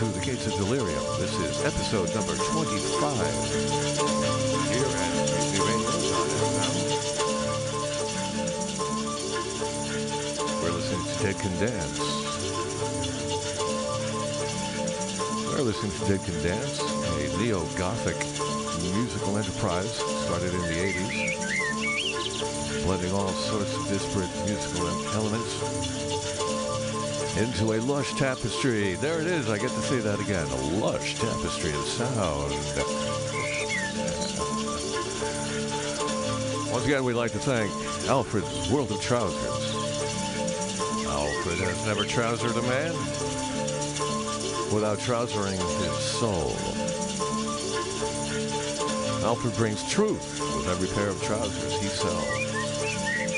to The Gates of Delirium. This is episode number 25 here at Crazy Radio Dead Can Dance. We're listening to Dead Can Dance, a neo-gothic musical enterprise started in the 80s, blending all sorts of disparate into a lush tapestry. There it is. I get to see that again. A lush tapestry of sound. Once again, we'd like to thank Alfred's World of Trousers. Alfred has never trousered a man without trousering his soul. Alfred brings truth with every pair of trousers he sells.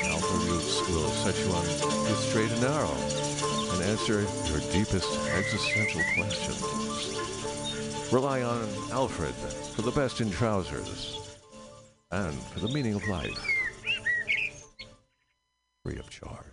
Alfred will set you on the straight and narrow answer your deepest existential questions. Rely on Alfred for the best in trousers and for the meaning of life. Free of charge.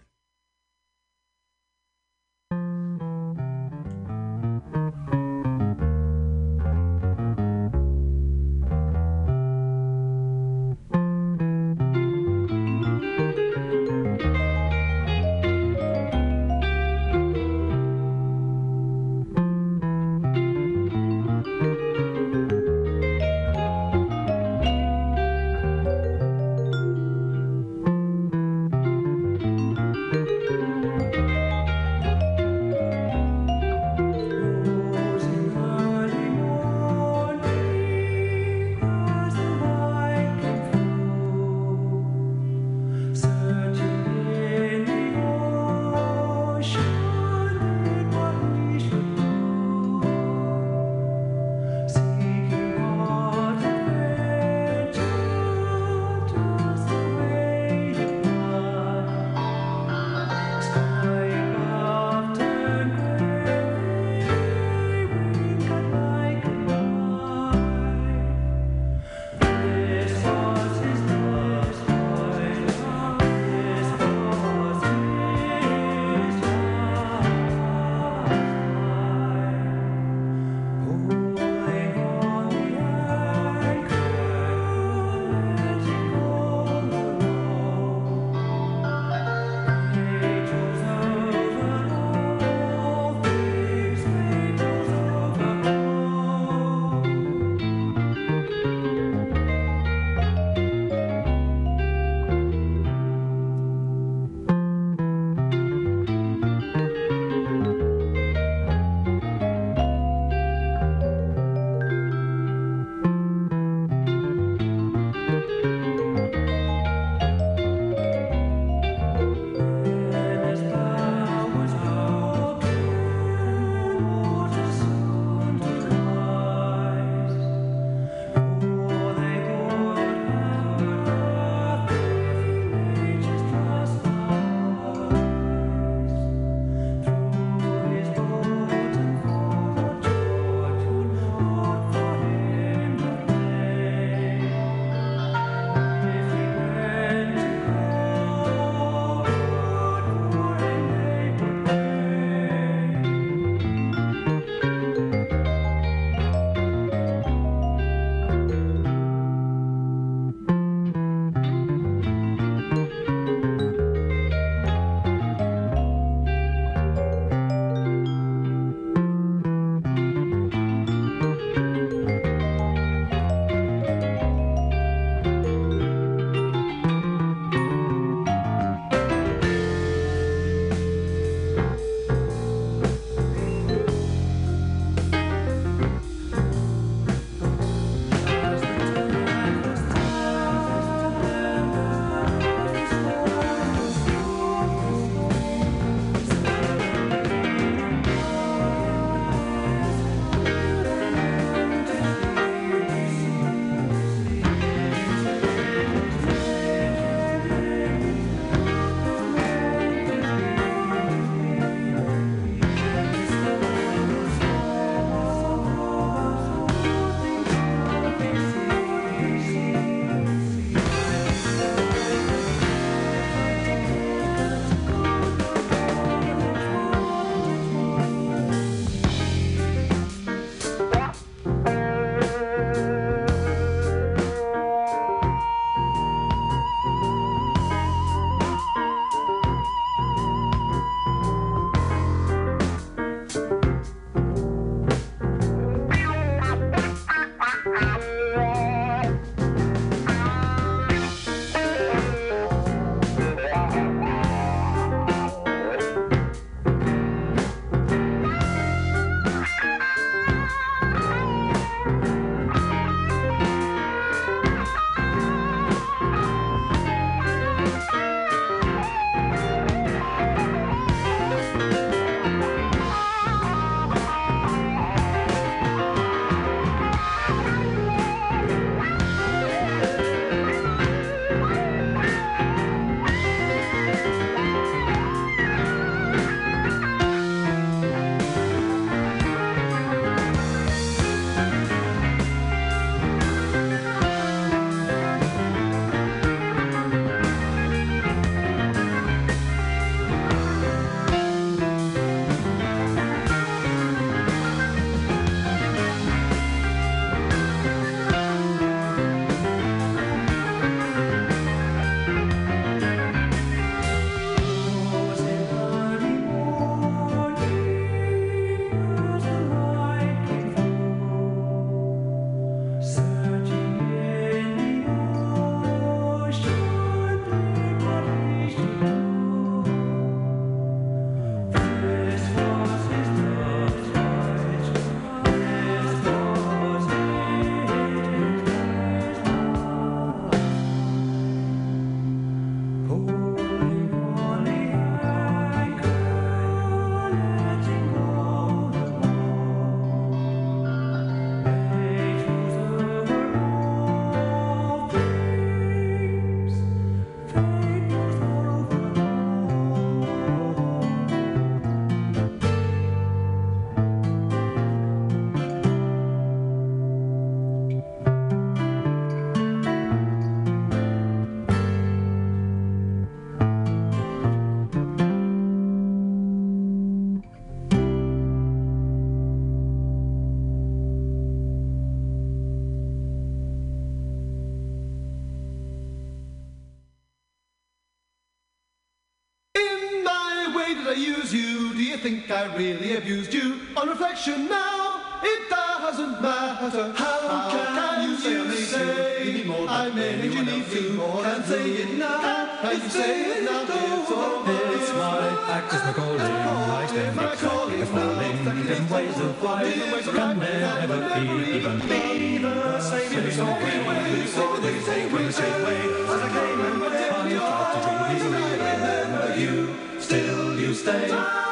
think I really abused you. On reflection now, it doesn't matter. How, How can, can, you say, say I made you need to? Can't say it now. Can't you say it now? It's, all it's my act is my calling. I stand my calling. Falling in ways of life can never even be the same. If it's all we will, it's all we say, we say, we. As I came and went, I tried to dream. I remember you. Still, you stay.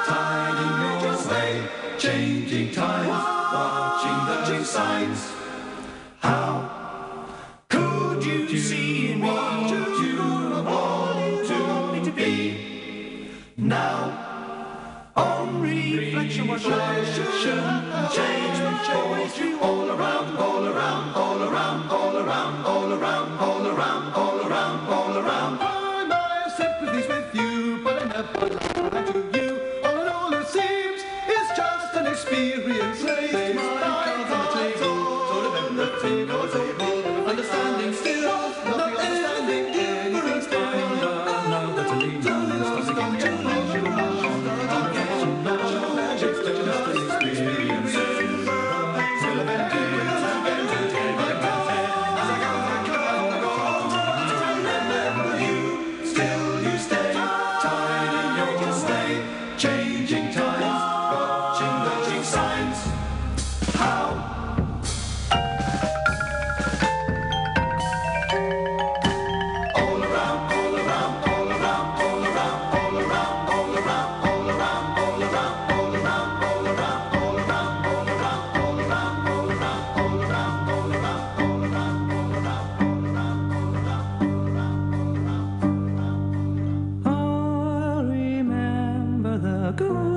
good.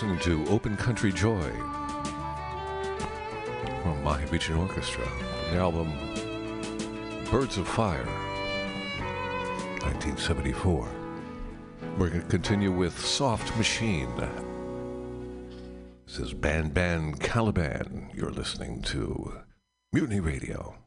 Listening to Open Country Joy from Mahavishnu Orchestra, the album Birds of Fire, 1974. We're going to continue with Soft Machine. This is Ban Ban Caliban. You're listening to Mutiny Radio.fm.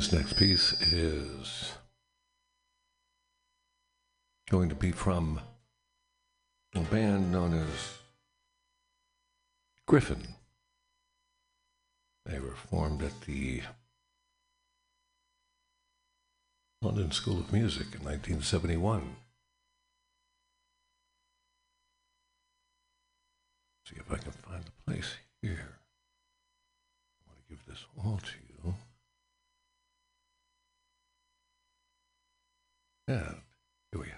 This next piece is going to be from a band known as Gryphon. They were formed at the London School of Music in 1971. See if I can find the place here. I want to give this all to you. And here we go.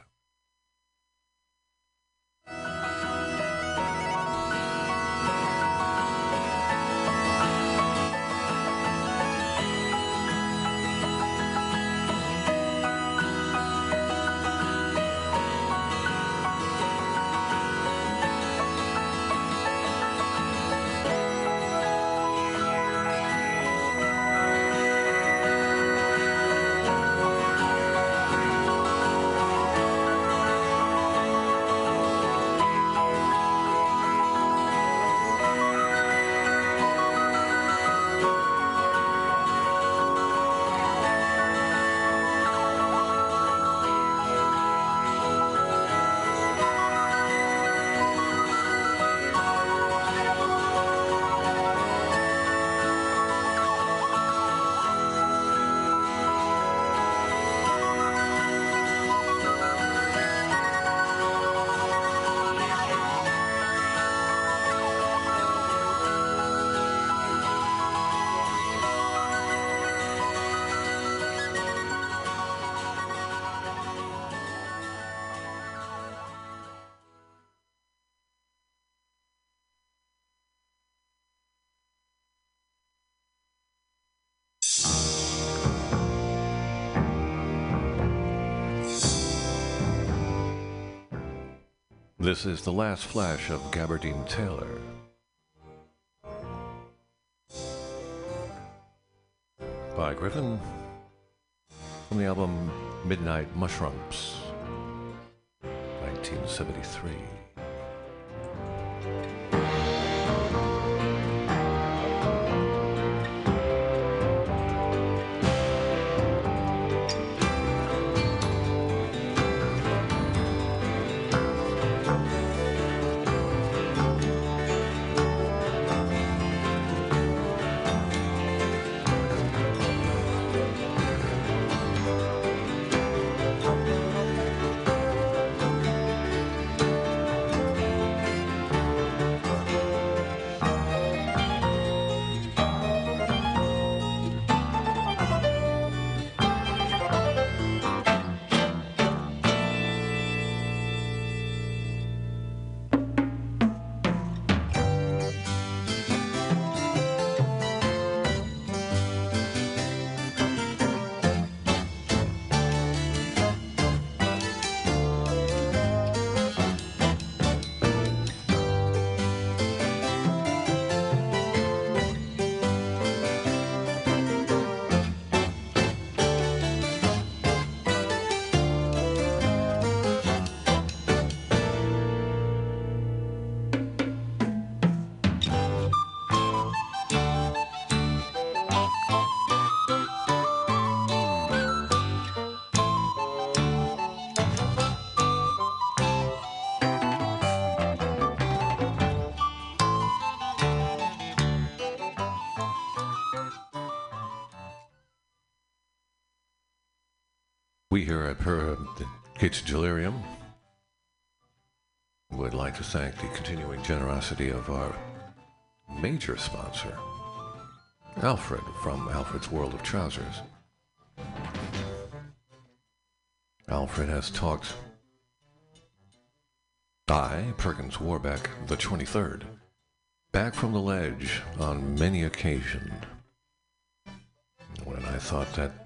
This is the last flash of Gaberdine Tailor. By Gryphon from the album Midnight Mushrumps, 1973. Here at the Gates Delirium would like to thank the continuing generosity of our major sponsor, Alfred from Alfred's World of Trousers. Alfred has talked I, Perkins Warbeck, the 23rd, back from the ledge on many occasions when I thought that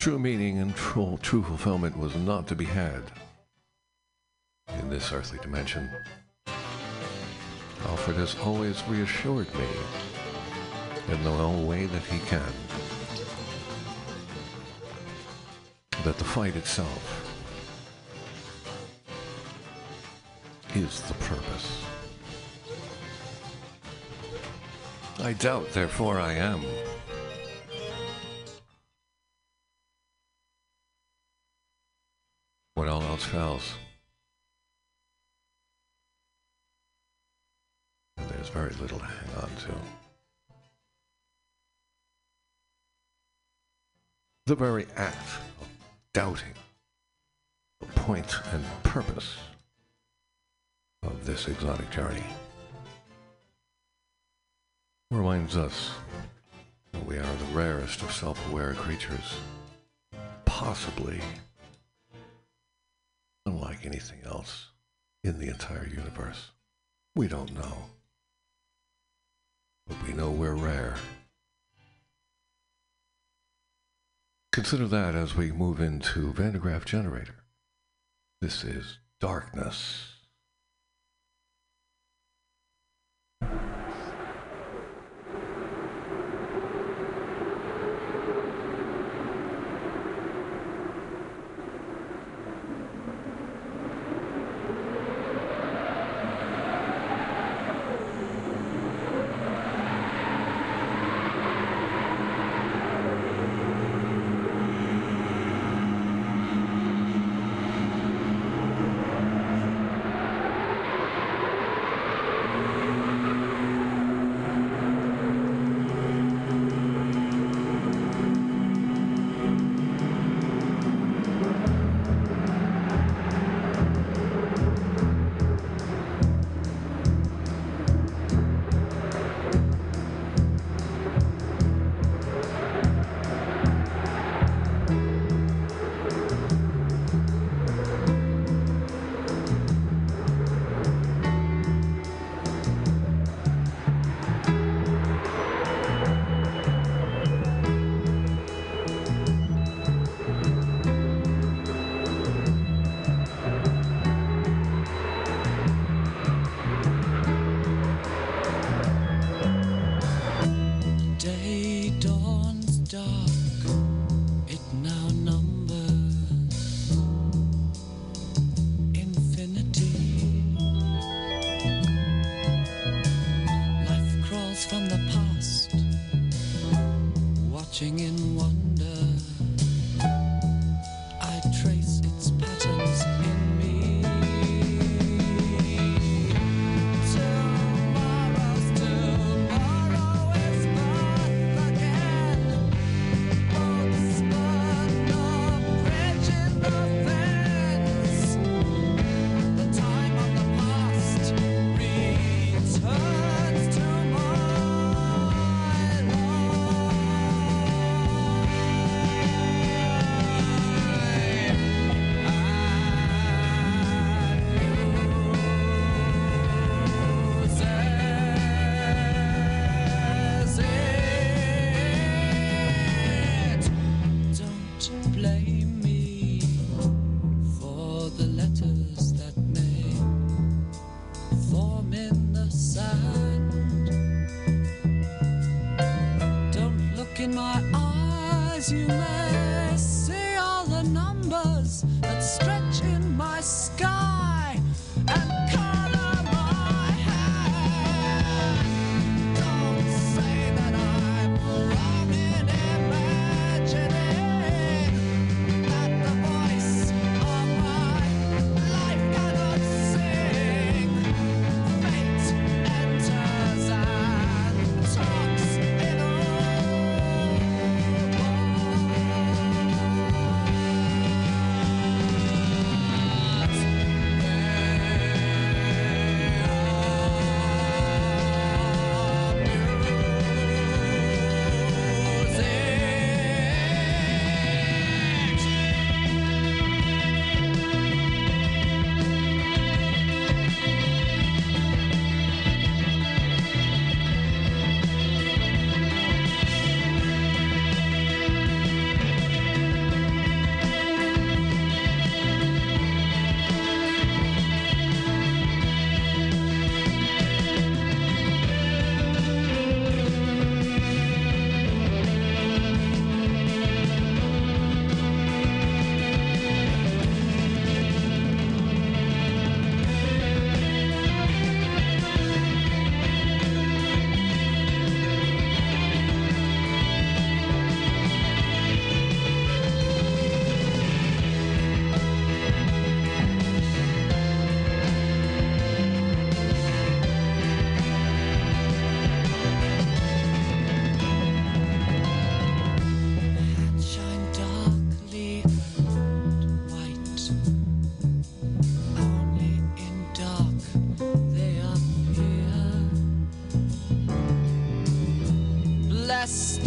True meaning and true, true fulfillment was not to be had in this earthly dimension. Alfred has always reassured me in the only way that he can that the fight itself is the purpose. I doubt, therefore, I am Fells. And there's very little to hang on to. The very act of doubting the point and purpose of this exotic journey reminds us that we are the rarest of self aware creatures, possibly unlike anything else in the entire universe. We don't know. But we know we're rare. Consider that as we move into Van Generator. This is darkness.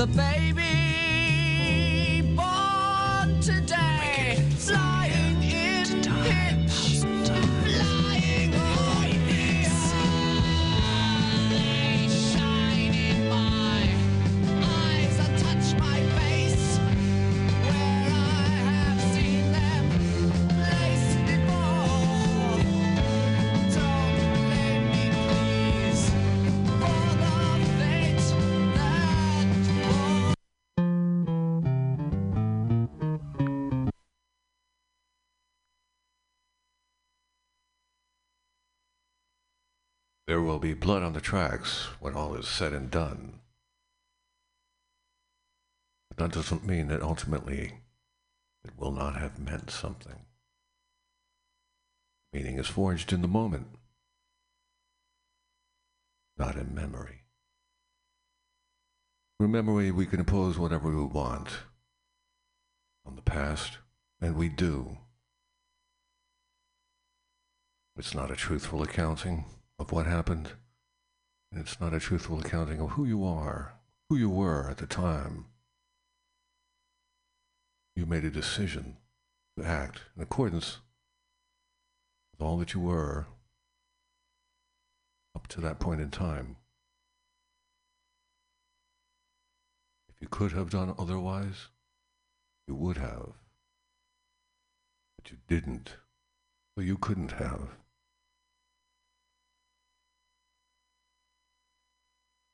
The baby will be blood on the tracks when all is said and done. But that doesn't mean that ultimately it will not have meant something. Meaning is forged in the moment, not in memory. Through memory, we can impose whatever we want on the past, and we do. It's not a truthful accounting of what happened, it's not a truthful accounting of who you are, who you were at the time. You made a decision to act in accordance with all that you were up to that point in time. If you could have done otherwise, you would have. But you didn't, so you couldn't have.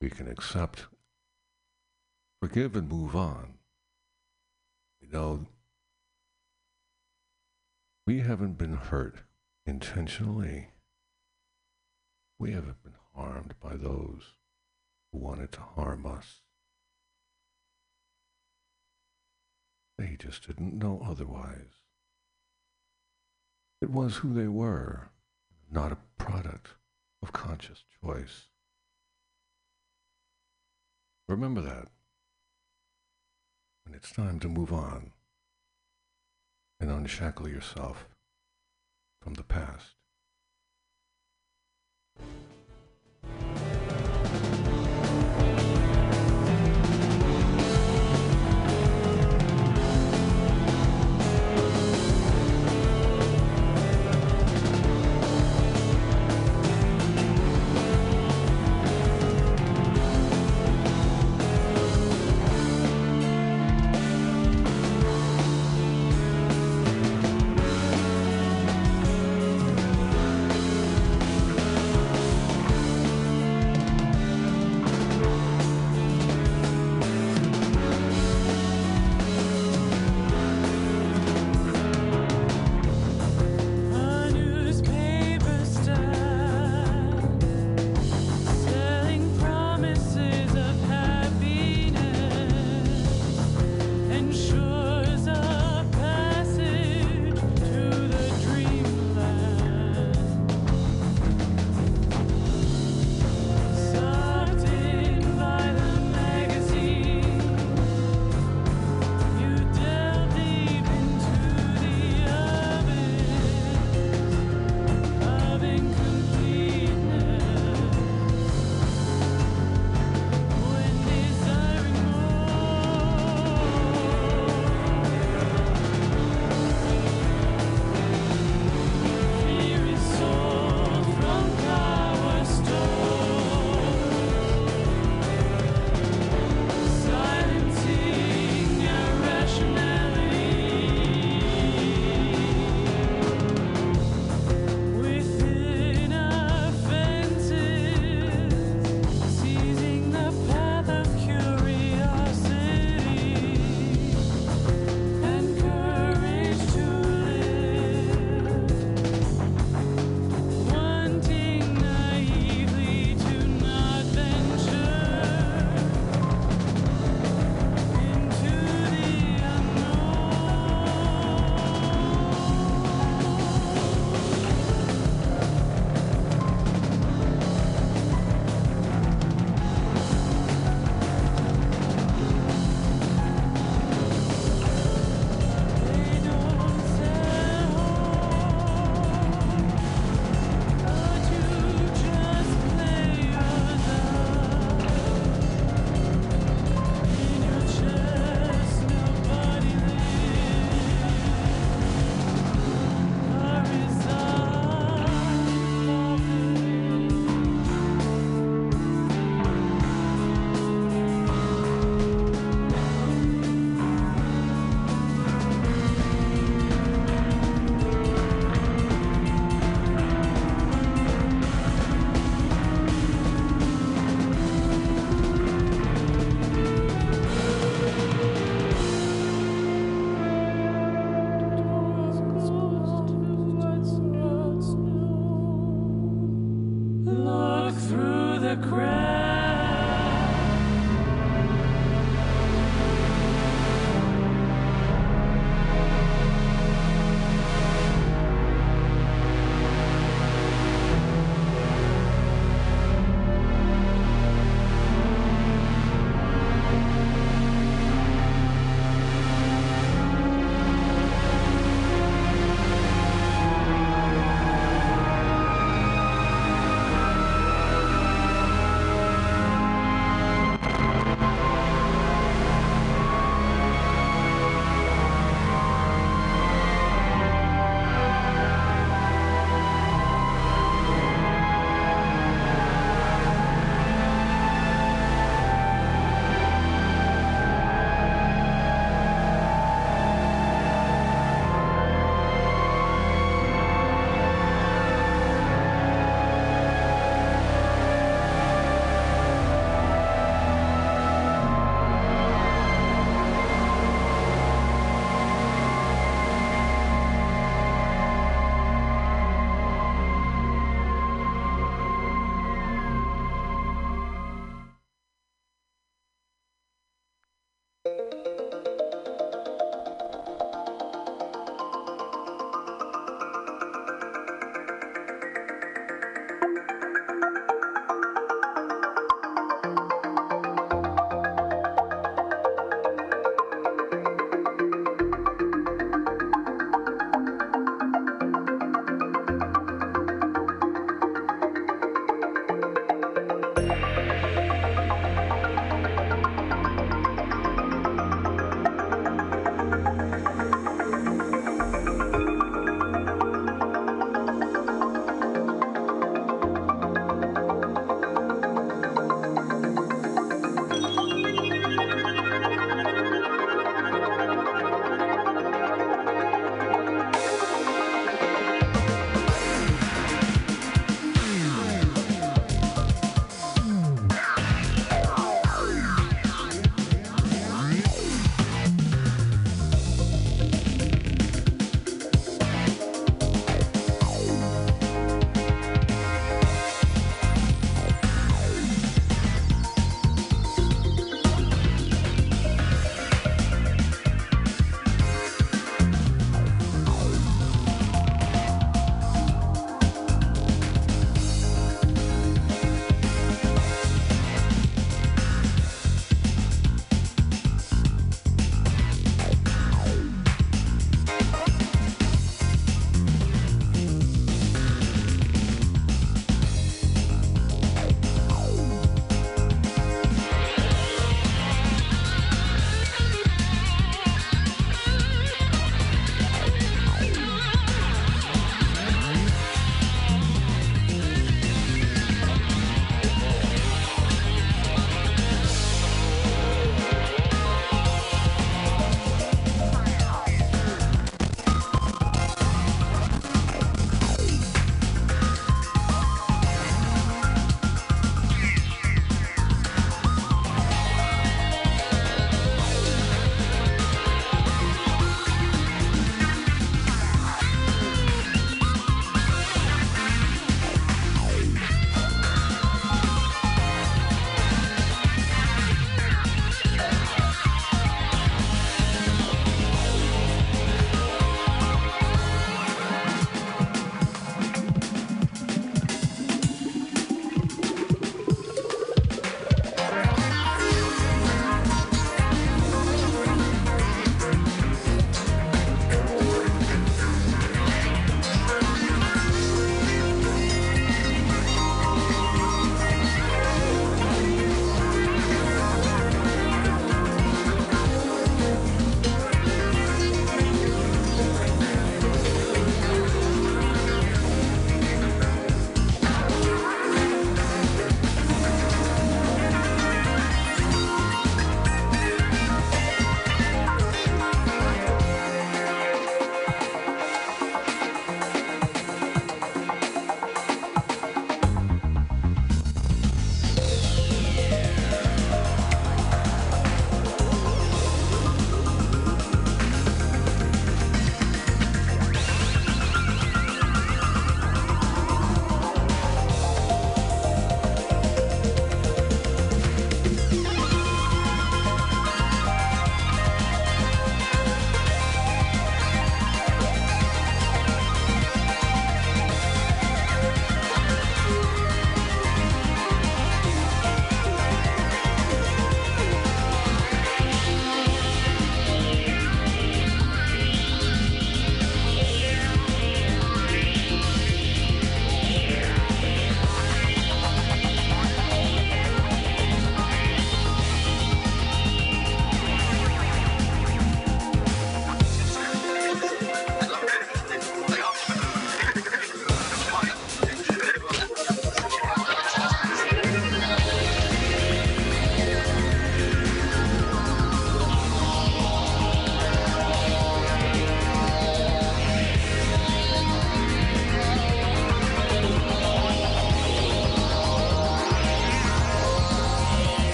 We can accept, forgive, and move on. We know we haven't been hurt intentionally. We haven't been harmed by those who wanted to harm us. They just didn't know otherwise. It was who they were, not a product of conscious choice. Remember that when it's time to move on and unshackle yourself from the past.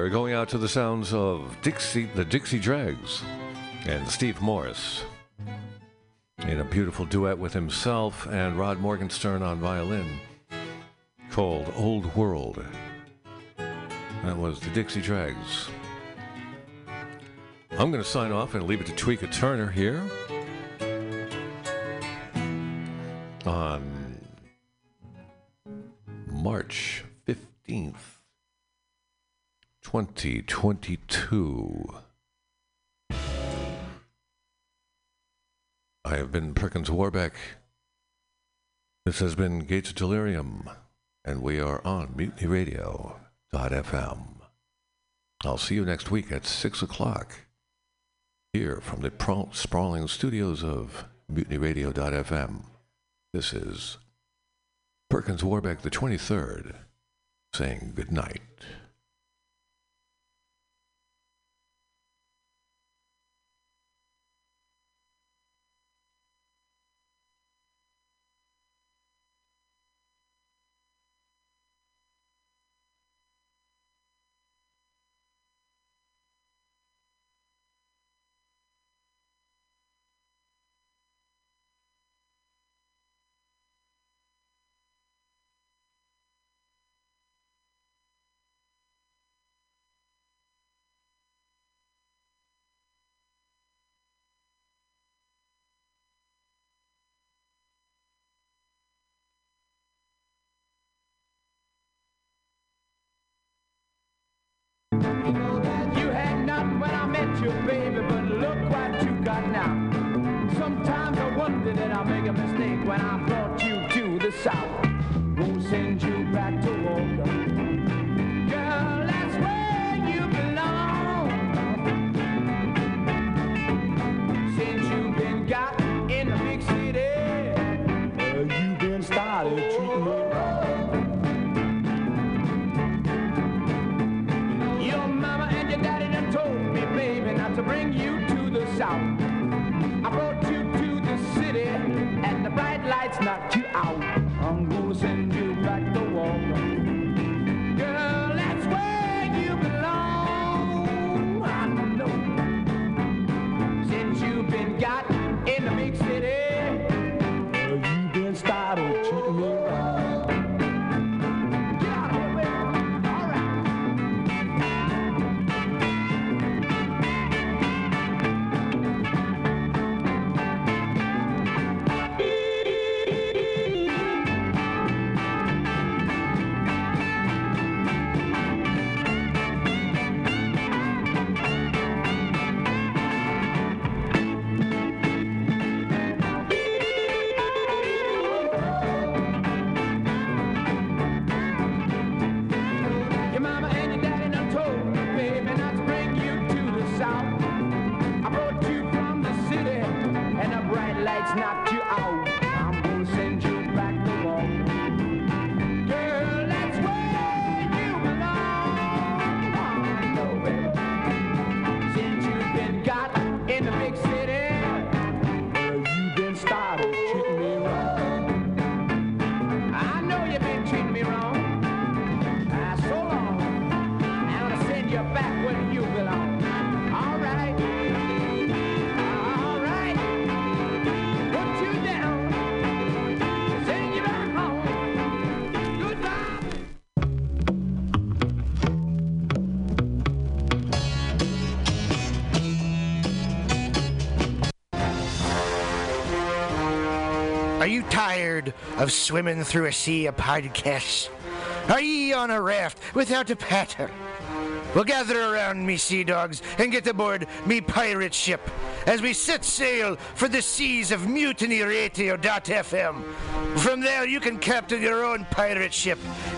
Are going out to the sounds of Dixie, the Dixie Dregs, and Steve Morse in a beautiful duet with himself and Rod Morgenstein on violin called Old World. That was the Dixie Dregs. I'm going to sign off and leave it to Tweeka Turner here on March 15th, 2022. I have been Perkins Warbeck. This has been Gates of Delirium, and we are on MutinyRadio.fm. I'll see you next week at 6 o'clock here from the sprawling studios of MutinyRadio.fm. This is Perkins Warbeck the 23rd saying good night. Tired of swimming through a sea of podcasts? Are ye on a raft without a paddle? Well, gather around me, sea dogs, and get aboard me pirate ship as we set sail for the seas of mutinyradio.fm. From there, you can captain your own pirate ship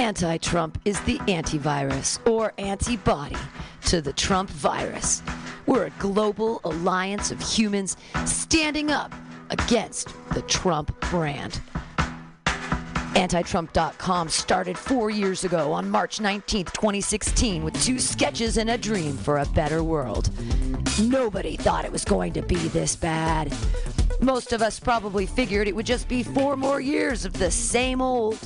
Anti Trump is the antivirus or antibody to the Trump virus. We're a global alliance of humans standing up against the Trump brand. Antitrump.com started four years ago on March 19, 2016, with two sketches and a dream for a better world. Nobody thought it was going to be this bad. Most of us probably figured it would just be four more years of the same old.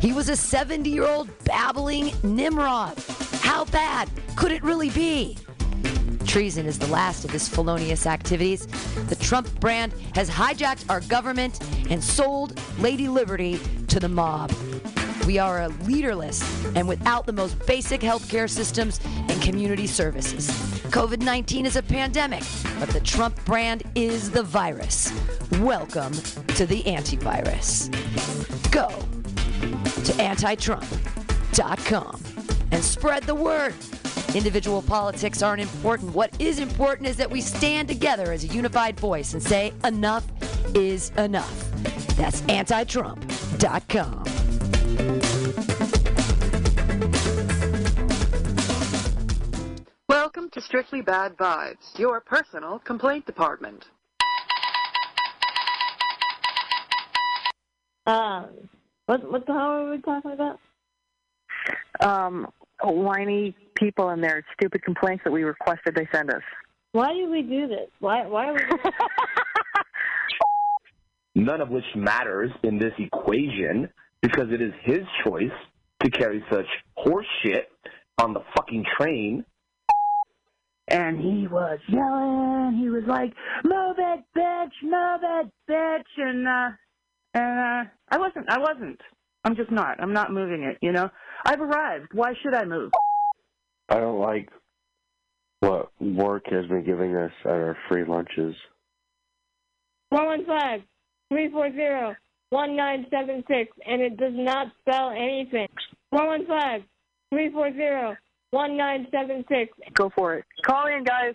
He was a 70 year old babbling Nimrod. How bad could it really be? Treason is the last of his felonious activities. The Trump brand has hijacked our government and sold Lady Liberty to the mob. We are a leaderless and without the most basic healthcare systems and community services. COVID 19 is a pandemic, but the Trump brand is the virus. Welcome to the antivirus. Go to antitrump.com and spread the word. Individual politics aren't important. What is important is that we stand together as a unified voice and say, enough is enough. That's antitrump.com. Welcome to Strictly Bad Vibes, your personal complaint department. Um, what what the hell are we talking about? Um, whiny people and their stupid complaints that we requested they send us. Why do we do this? Why why are we? none of which matters in this equation because it is his choice to carry such horse shit on the fucking train. And he was yelling. He was like, "Move it, bitch! Move it, bitch!" And uh, and uh, I wasn't. I wasn't. I'm just not. I'm not moving it. You know, I've arrived. Why should I move? I don't like what work has been giving us at our free lunches. One one five three four zero one nine seven six, and it does not spell anything. One one five three four zero one nine seven six. Go for it. Call in, guys.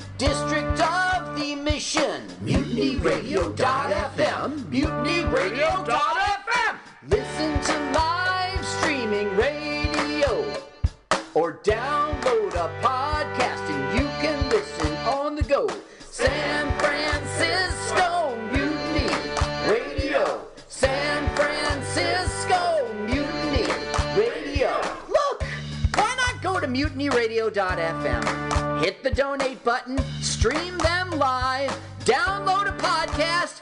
District of the Mission. MutinyRadio.fm. MutinyRadio.fm. Listen to live streaming radio or download a podcast and you can listen on the go. San Francisco Mutiny Radio. San Francisco Mutiny Radio. Look, why not go to mutinyradio.fm? Hit the donate button, stream them live, download a podcast,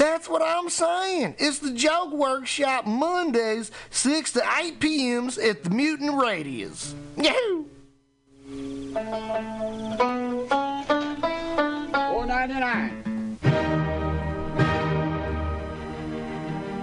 That's what I'm saying. It's the Joke Workshop Mondays, 6 to 8 p.m.s at the Mutant Radius. Yahoo! 499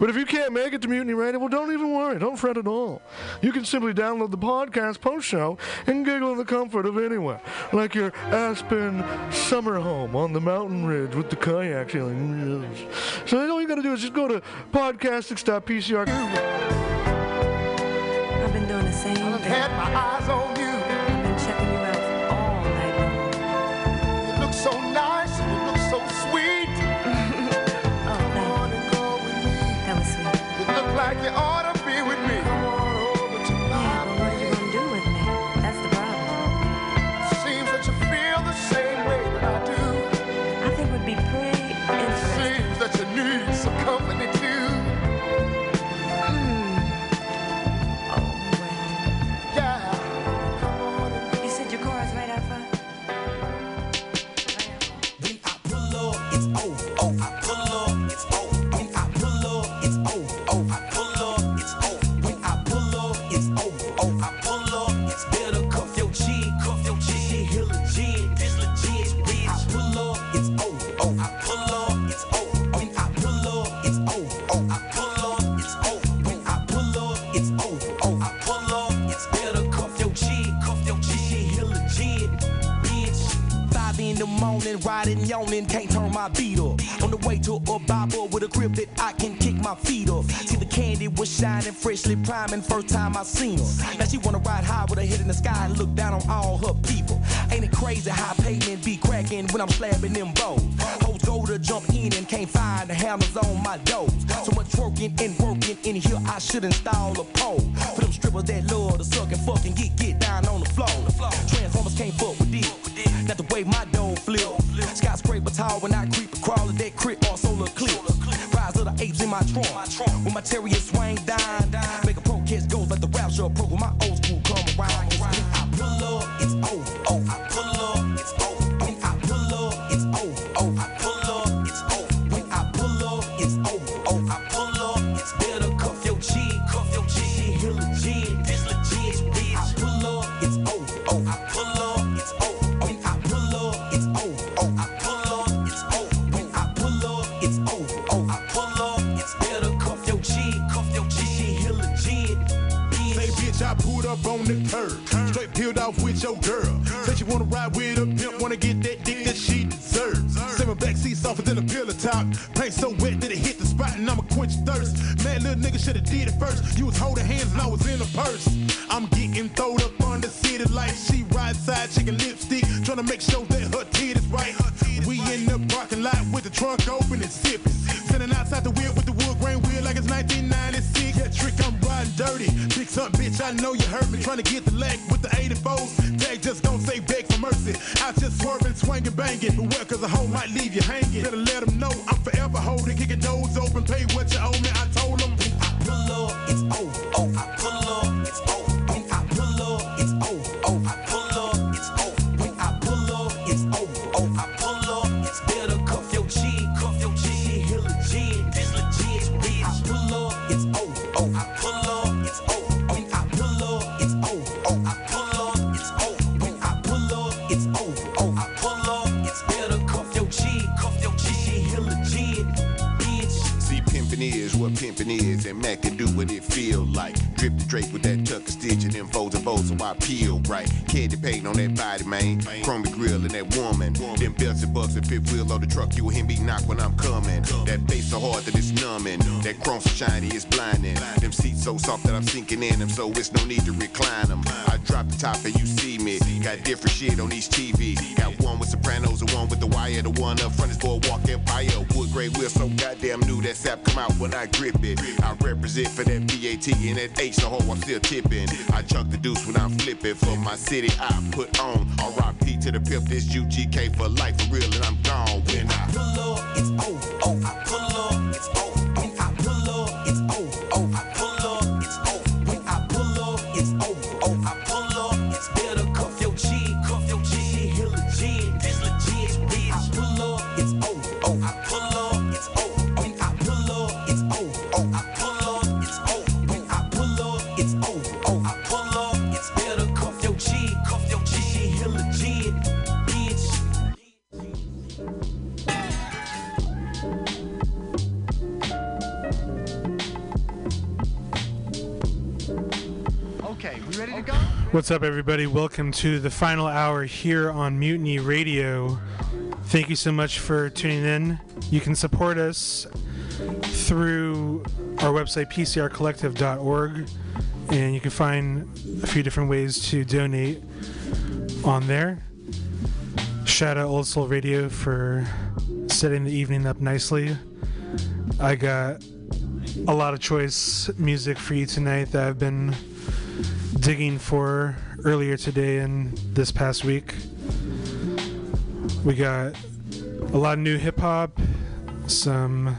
But if you can't make it to Mutiny Radio, well, don't even worry. Don't fret at all. You can simply download the podcast post show and giggle in the comfort of anywhere, like your Aspen summer home on the mountain ridge with the kayak feeling. So all you got to do is just go to podcastix.pcr. I've been doing the same. I've had my eyes on you. Riding, yawning, can't turn my beat up. On the way to a Bible with a grip that I can kick my feet up. See the candy was shining, freshly priming, first time I seen her. Now she wanna ride high with her head in the sky and look down on all her people. Ain't it crazy how pavement be cracking when I'm slapping them bows? Hoes go to jump in and can't find the hammers on my doors. So much twerking and working in here, I should install a pole. For them strippers that love to suck and fuck and get, get down on the floor. Transformers can't fuck tall when I creep crawl that crit or solar clip. Rise of the apes in my trunk. When my terrier swing down. Make a pro catch goes like the rap show Nigga shoulda did it first. You was holding hands and I was in the purse. I'm getting throwed up on the city lights. She ride side chicken lipstick, tryna make sure that her titties right. We in the parking lot with the trunk open and sipping. Sitting outside the wheel with the wood grain wheel like it's 1996. Yeah, trick, I'm riding dirty. Big son, bitch, I know you heard me. Trying to get the leg with the 84s. Tag just don't say beg for mercy. I just swerving, swinging, banging. Beware, cause a hoe might leave you hanging. Better shiny it's blinding. Them seats so soft that I'm sinking in them, so it's no need to recline them. I drop the top and you see me. Got different shit on each TV. Got one with sopranos and one with the wire. The one up front is Boardwalk Empire. Wood gray wheel so goddamn new that sap come out when I grip it. I represent for that VAT and that H the hoe I'm still tipping. I chuck the deuce when I'm flipping for my city. I put on RIP to the pimp. This UGK for life for real and I'm gone when I What's up, everybody? Welcome to the final hour here on Mutiny Radio. Thank you so much for tuning in. You can support us through our website, pcrcollective.org, and you can find a few different ways to donate on there. Shout out Old Soul Radio for setting the evening up nicely. I got a lot of choice music for you tonight that I've been digging for earlier today and this past week. We got a lot of new hip hop, some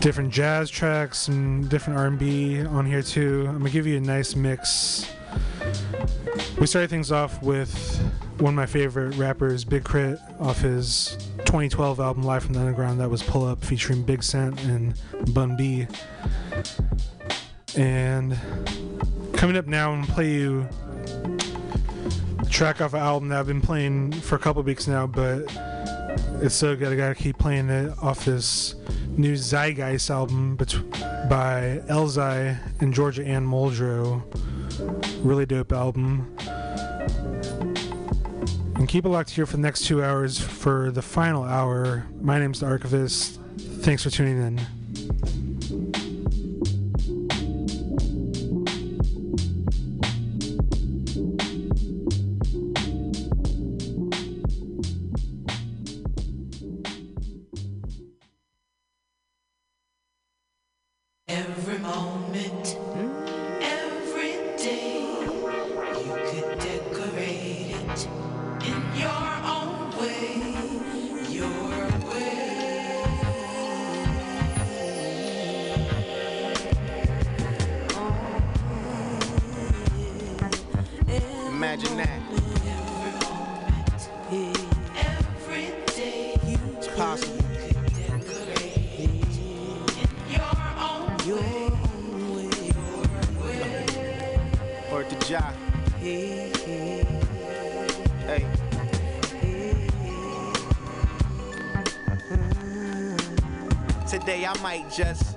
different jazz tracks, some different R&B on here too. I'm gonna give you a nice mix. We started things off with one of my favorite rappers, Big K.R.I.T., off his 2012 album Live from the Underground. That was Pull Up, featuring Big Sant and Bun B. And coming up now, gonna play you a track off an album that I've been playing for a couple weeks now, but it's so good. I gotta keep playing it off this new Zhigeist album by Elzhi and Georgia Anne Muldrow. Really dope album. And keep it locked here for the next two hours for the final hour. My name's the Archivist. Thanks for tuning in. Just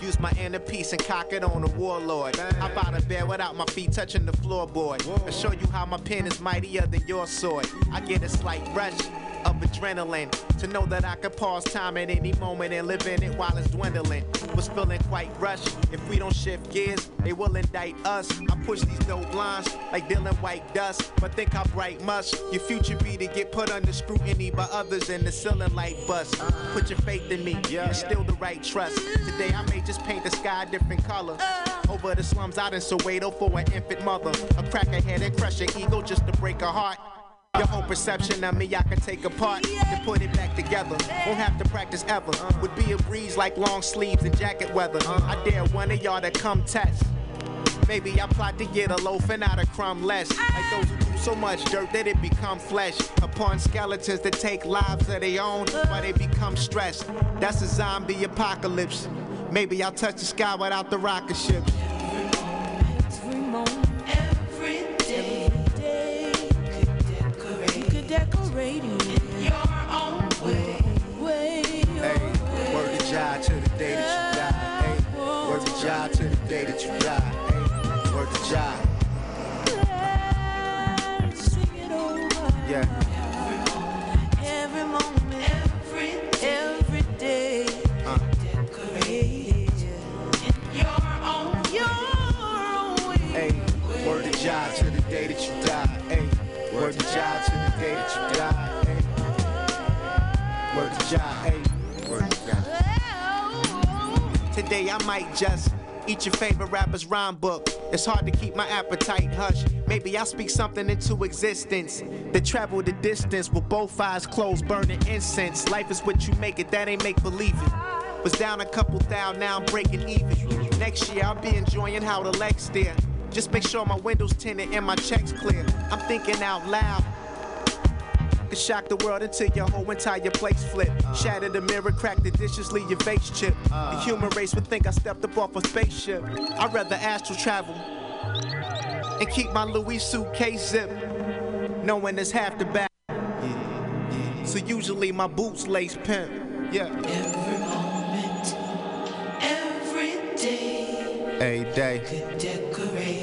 use my inner piece and cock it on a warlord. Hop out of bed without my feet touching the floorboard. I show you how my pen is mightier than your sword. I get a slight rush. of adrenaline. To know that I could pause time at any moment and live in it while it's dwindling. Was feeling quite rushed. If we don't shift gears, they will indict us. I push these dope lines like dealing white dust. But think how bright must your future be to get put under scrutiny by others in the ceiling light bust. Put your faith in me, and still the right trust. Today I may just paint the sky a different color. Uh. Over the slums out in Soweto for an infant mother. A cracker-head and crush her ego just to break her heart. Your whole perception of me I can take apart and put it back together. Won't have to practice ever. Would be a breeze like long sleeves and jacket weather. I dare one of y'all to come test. Maybe I plot to get a loaf and not a crumb less. Like those who do so much dirt that it become flesh. Upon skeletons that take lives of their own, but they become stressed. That's a zombie apocalypse. Maybe I'll touch the sky without the rocket ship. That you die. Word to God to the day that you die. To God. Hey, word to God. Today I might just eat your favorite rapper's rhyme book. It's hard to keep my appetite hush. Maybe I'll speak something into existence that travel the distance with both eyes closed, burning incense. Life is what you make it, that ain't make believe it. Was down a couple thou, now I'm breaking even. Next year I'll be enjoying how the legs stare. Just make sure my windows tinted and my checks clear. I'm thinking out loud. Could shock the world until your whole entire place flip. Uh. Shatter the mirror, crack the dishes, leave your face chip. Uh. The human race would think I stepped up off a spaceship. I'd rather astral travel and keep my Louis suitcase zip, knowing it's half the battle. So usually my boots lace pimp. Yeah. Every moment, every day, Every day. decorated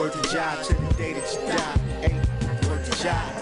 word to job to the day that you die. Hey, word to job.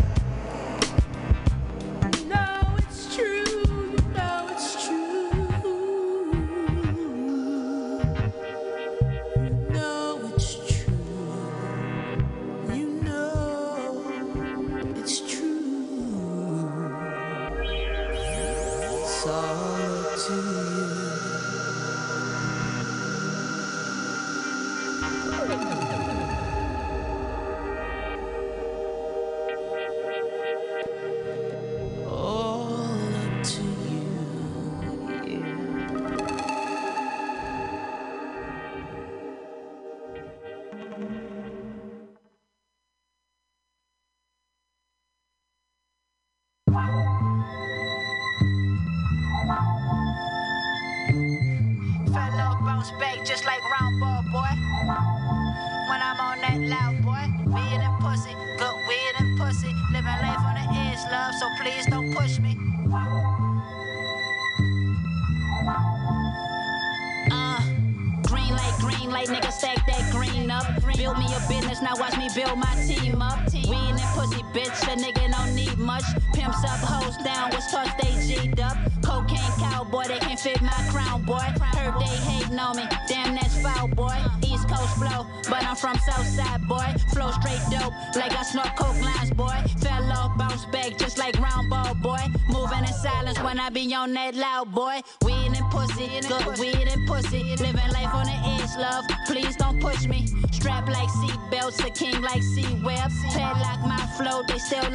Like C-Web.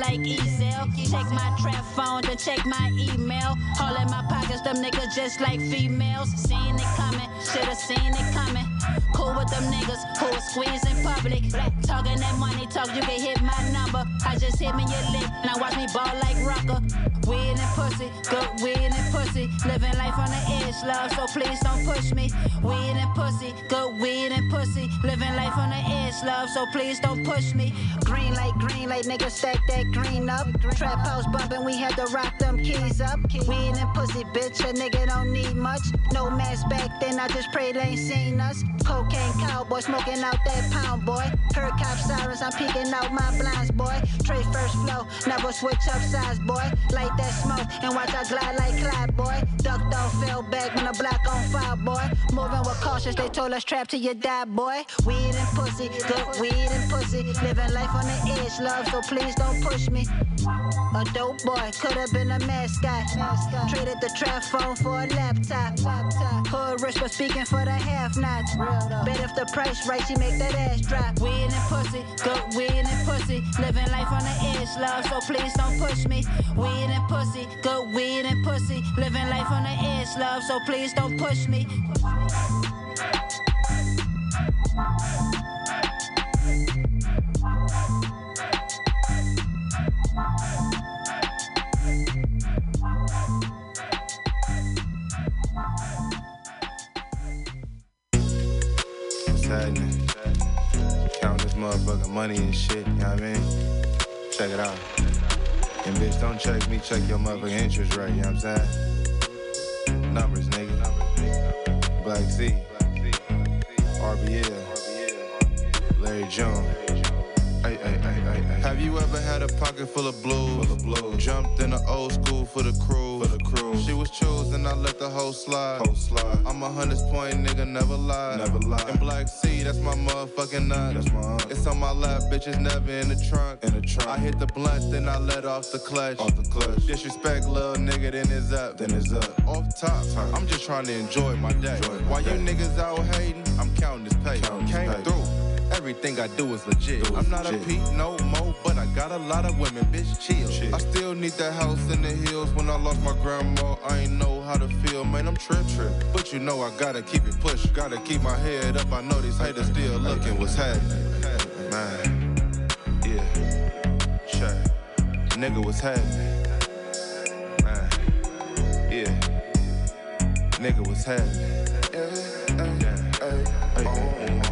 Like Ezel. Check my trap phone, then check my email. All in my pockets, them niggas just like females. Seen it coming, shoulda seen it coming. Cool with them niggas who will squeeze in public. Talking that money talk, you can hit my number. I just hit me your lick, now watch me ball like rocker. Weed and pussy, good weed and pussy. Living life on the edge, love, so please don't push me. Weed and pussy, good weed and pussy. Living life on the edge, love, so please don't push me. Green light, green light, nigga, stack that green up. Trap house bumping, we had to rock them keys up. Weed and pussy, bitch, a nigga don't need much. No mask back then, I just pray they ain't seen us. Cocaine cowboy, smoking out that pound, boy. Heard cop sirens, I'm peeking out my blinds, boy. Trade first flow, never switch up size, boy. Light that smoke and watch I glide like Clyde, boy. Ducked off, fell back when the block on fire, boy. Moving with cautious, they told us trap till you die, boy. Weed and pussy, good weed and pussy. Living life on the edge, love, so please don't push me. A dope boy, could have been a mascot. Traded the trap phone for a laptop. Hood rich was speaking for the half nots. Bet if the price right, she make that ass drop. Weed and pussy, good weed and pussy. Living life on the edge, love, so please don't push me. Weed and pussy, good weed and pussy. Living life on the edge, love, so please don't push me. What's happening? Motherfucking money and shit, you know what I mean? Check it out. And bitch, don't check me, check your motherfucking interest rate, you know what I'm saying? Numbers, nigga. Black C. RBL. Larry Jones. Ay, ay, ay, ay, ay. Have you ever had a pocket full of blues? Full of blues. Jumped in the old school for the crew. For the crew. She was choosing, I let the whole slide. Whole slide. I'm a hundred point nigga, never lie. Never lie. And Black C, that's my motherfucking nut. That's my It's on my lap, bitches never in the trunk. In the trunk. I hit the blunt, then I let off the clutch. Off the clutch. Disrespect, little nigga, then it's up. Then it's up. Off top, I'm just trying to enjoy my day. While you niggas out hating, I'm counting this pay. Came through. Everything I do is legit. I'm not a peep no more, but I got a lot of women, bitch, chill. I still need that house in the hills. When I lost my grandma, I ain't know how to feel, man. I'm trip trip. But you know I gotta keep it push. Gotta keep my head up. I know these haters still looking what's happening. Man, yeah. Check. Nigga, what's happening? Man, yeah. Nigga, what's happening? Yeah. Hey, hey, hey.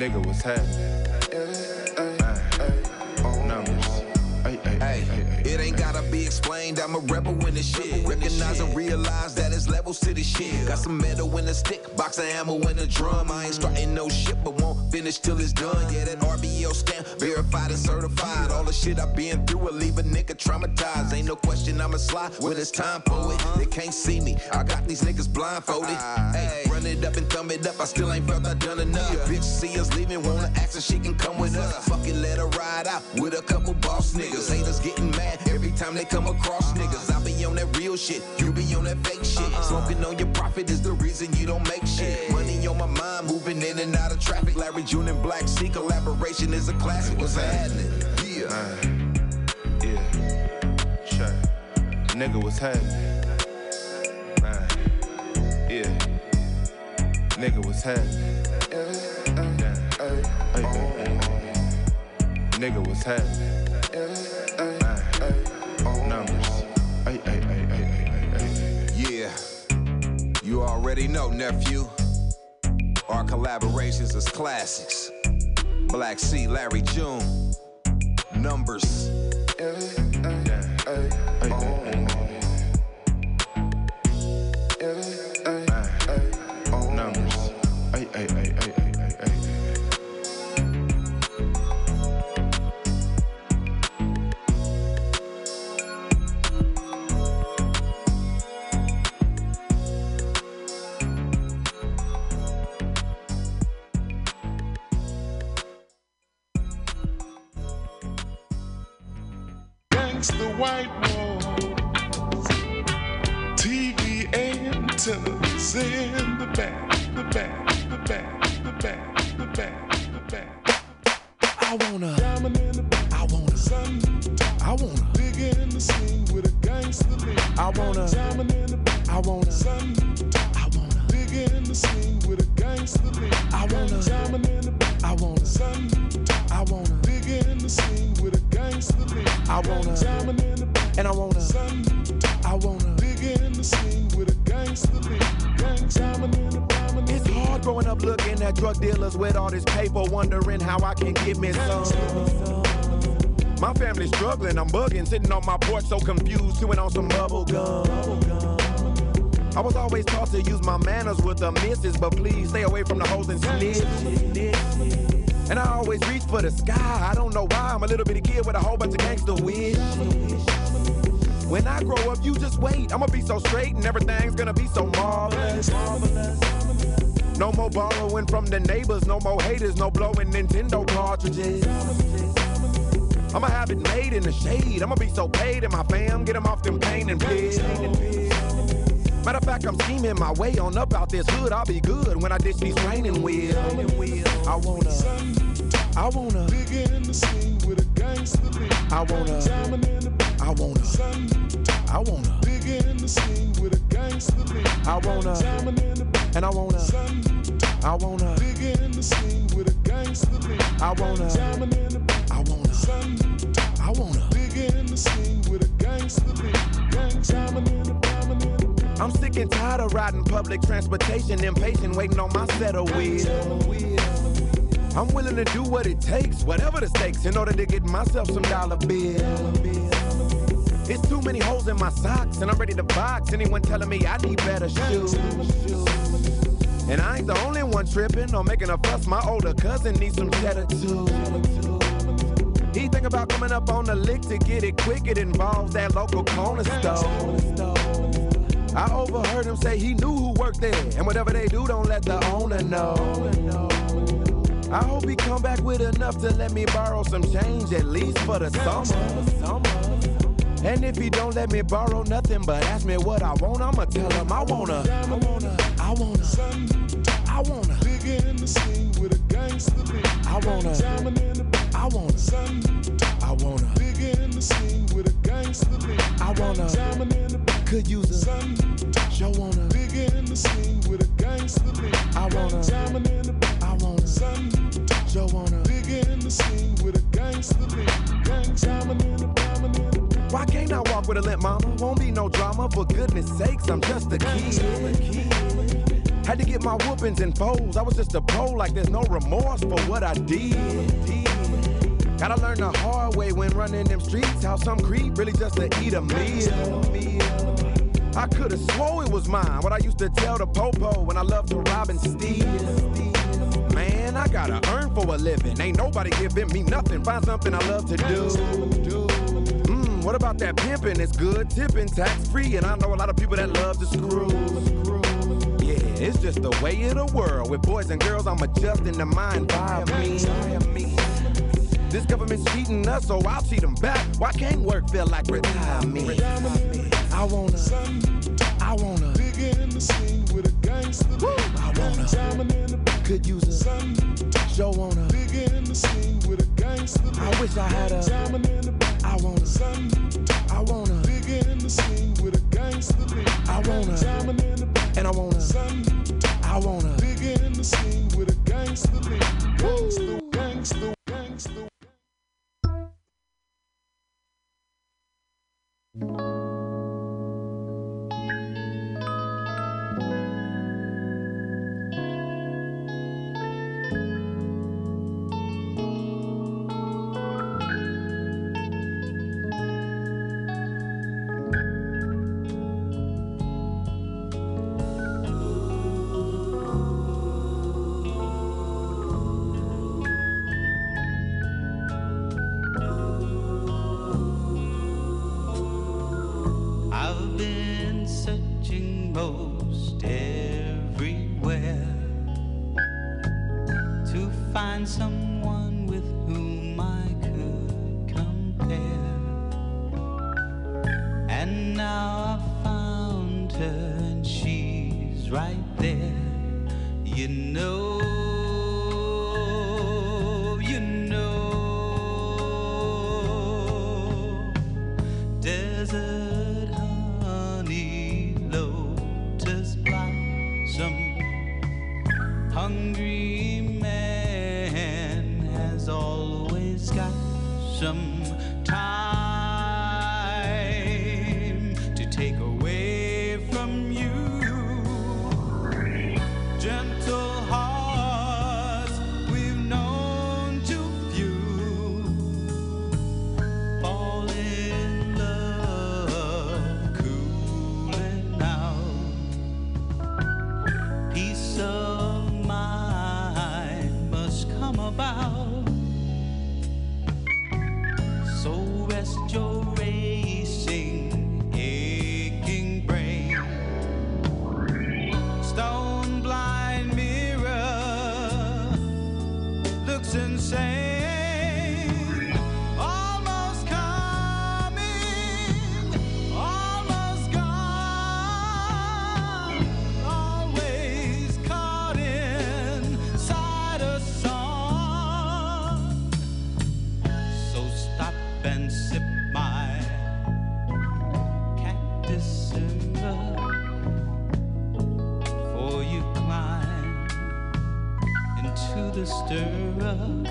Nigga, what's happening? It ain't gotta be explained, I'm a rebel in this shit. Recognize and realize that it's levels to this shit. Got some metal in a stick, box of ammo in a drum. I ain't starting no shit, but won't finish till it's done. Yeah, that RBL stamp, verified and certified. All the shit I've been through will leave a nigga traumatized. Ain't no question I'ma slide when it's time for it. They can't see me, I got these niggas blindfolded. Hey, run it up and thumb it up, I still ain't felt I done enough. Your bitch, see us leaving, wanna ask if she can come with us. Fuck it, let her ride out with a couple boss niggas. Haters getting mad every time they come across niggas. I be on that real shit, you be on that fake shit. Uh-uh. Smoking on your profit is the reason you don't make shit. Money on my mind, moving in and out of traffic. Larry June and Black C collaboration is a classic. What's happening? Yeah. Uh, yeah. Check. Nigga, what's happening? Man. Yeah. Nigga, what's happening? Yeah. Nigga, what's happening? Already know, nephew. Our collaborations is classics. Black C, Larry June. Numbers. Numbers. So confused, chewing on some bubble gum. I was always taught to use my manners with the misses, but please stay away from the hoes and snitches. And I always reach for the sky. I don't know why. I'm a little bitty kid with a whole bunch of gangster wish. When I grow up, you just wait. I'ma be so straight and everything's gonna be so marvelous. No more borrowing from the neighbors, no more haters, no blowing Nintendo cartridges. I'ma have it made in the shade. I'ma be so paid and my fam get them off them pain and pills. Matter of fact, I'm scheming my way on up out this hood. I'll be good when I ditch these training wheels. I wanna, I wanna, Begin to sing with a gangster lean. I wanna, in the I wanna, I wanna, Begin to sing with a gangster lean. I wanna, in the and I wanna, I wanna, Begin to sing with a gangster lean. I wanna, I wanna. Begin to sing with a gangster lean. Gang timing in the diamond in the I'm sick and tired of riding public transportation, impatient, waiting on my set of wheels. I'm willing to do what it takes, whatever the stakes, in order to get myself some dollar bills. It's too many holes in my socks, and I'm ready to box anyone telling me I need better shoes. And I ain't the only one tripping or making a fuss. My older cousin needs some cheddar too. Think about coming up on the lick to get it quick. It involves that local corner store. I overheard him say he knew who worked there, and whatever they do, don't let the owner know. I hope he come back with enough to let me borrow some change, at least for the summer. And if he don't let me borrow nothing but ask me what I want, I'ma tell him I wanna, I wanna, I wanna, I wanna, Begin to sing with a gangster lean. I wanna, Timing in the I wanna, I wanna. I wanna. Begin to sing with a gangster lean. I wanna, Timing in the could use a, show wanna, Begin to sing with a gangster lean. I wanna, Timing in the I wanna, show wanna. Begin to sing with a gangster lean. Gang timing in the diamond in the Why can't I walk with a limp mama? Won't be no drama, for goodness sakes, I'm just a kid. Had to get my whoopings and foes. I was just a pro, like there's no remorse for what I did. Gotta learn the hard way when running them streets. How some creep really just to eat a meal. I could've swore it was mine. What I used to tell the popo when I loved to rob and steal. Man, I gotta earn for a living. Ain't nobody giving me nothing. Find something I love to do. Mm, what about that pimping? It's good, tipping, tax free, and I know a lot of people that love to screw. Yeah, it's just the way of the world. With boys and girls, I'm adjusting the mind by me. This government's cheating us, so I'll cheat them back. Why can't work feel like retirement? I wanna, I wanna, Begin to sing with a gangster. I wanna, in the could use a show wanna. Begin to sing with a gangster. I wish I had a, Timing in the I wanna, I wanna, Begin to sing with a gangster. I wanna, and I wanna, I wanna. Begin to sing with a gangster. Gangster, gangster, gangster. Into the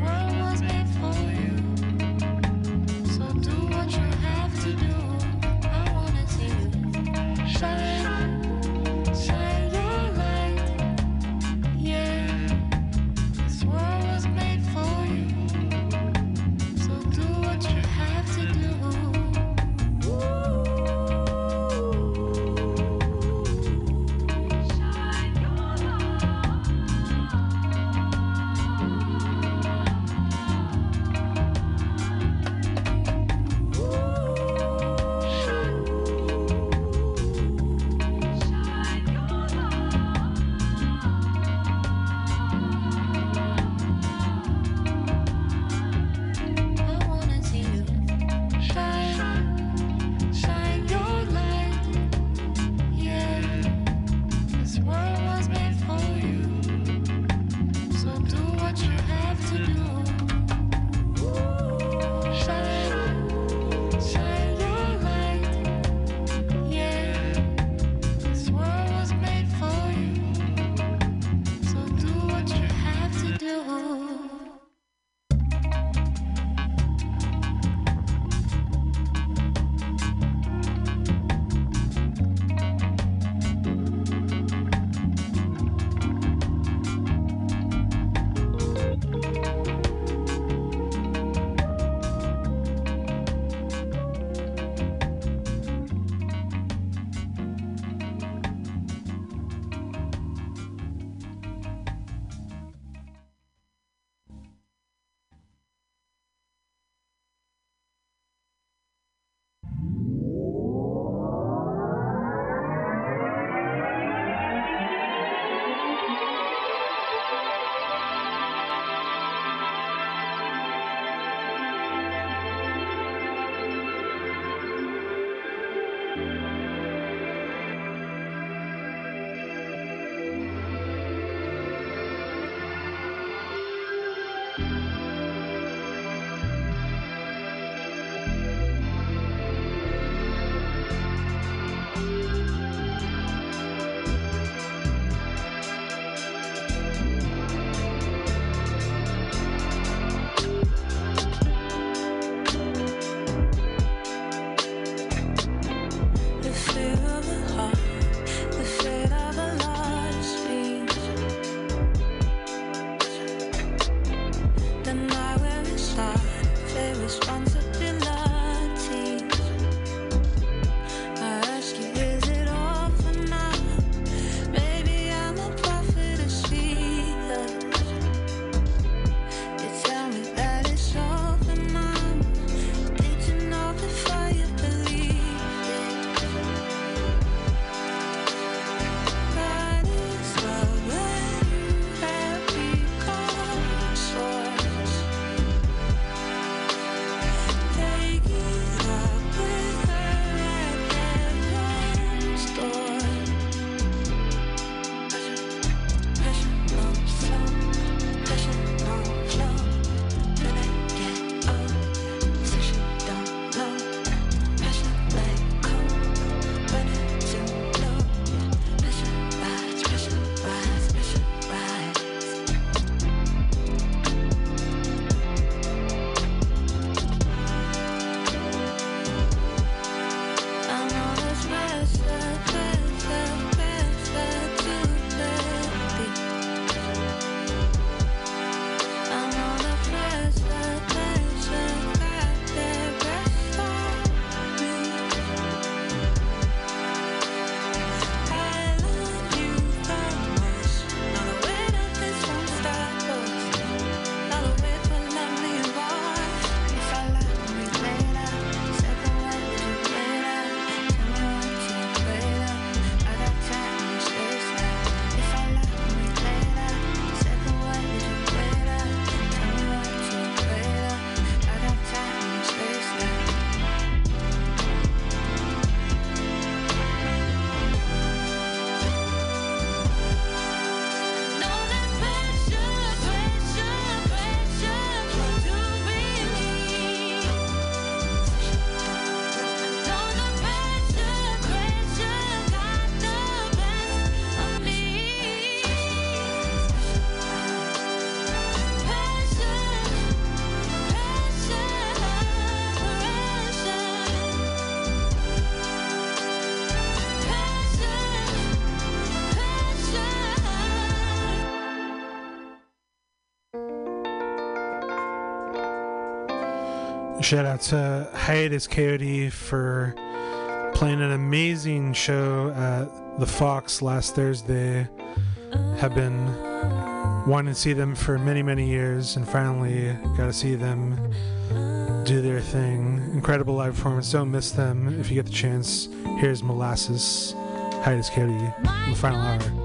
Bye. shout out to Hiatus Kaiyote for playing an amazing show at the Fox last Thursday. Have been wanting to see them for many, many years and finally got to see them do their thing. Incredible live performance. Don't miss them if you get the chance. Here's Molasses, Hiatus Kaiyote, the final hour.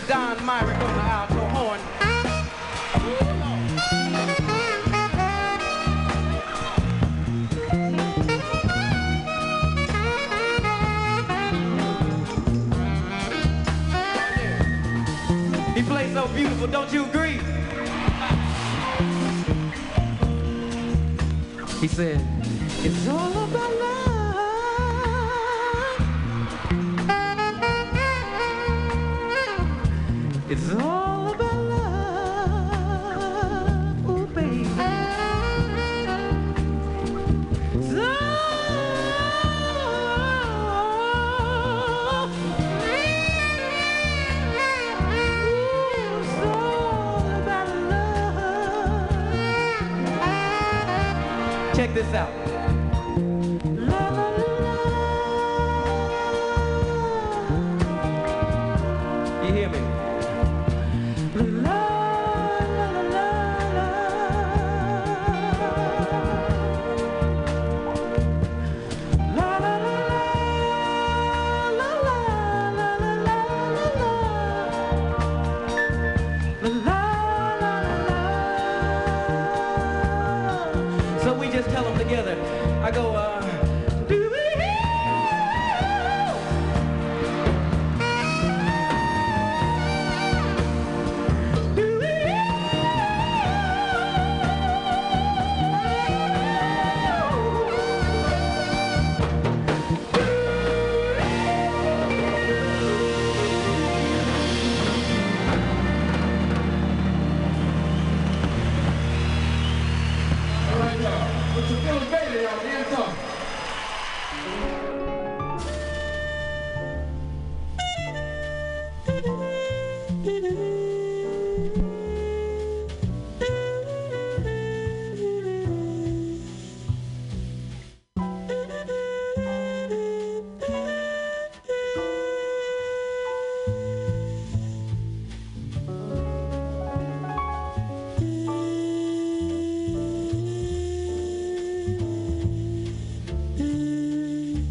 Don Myrick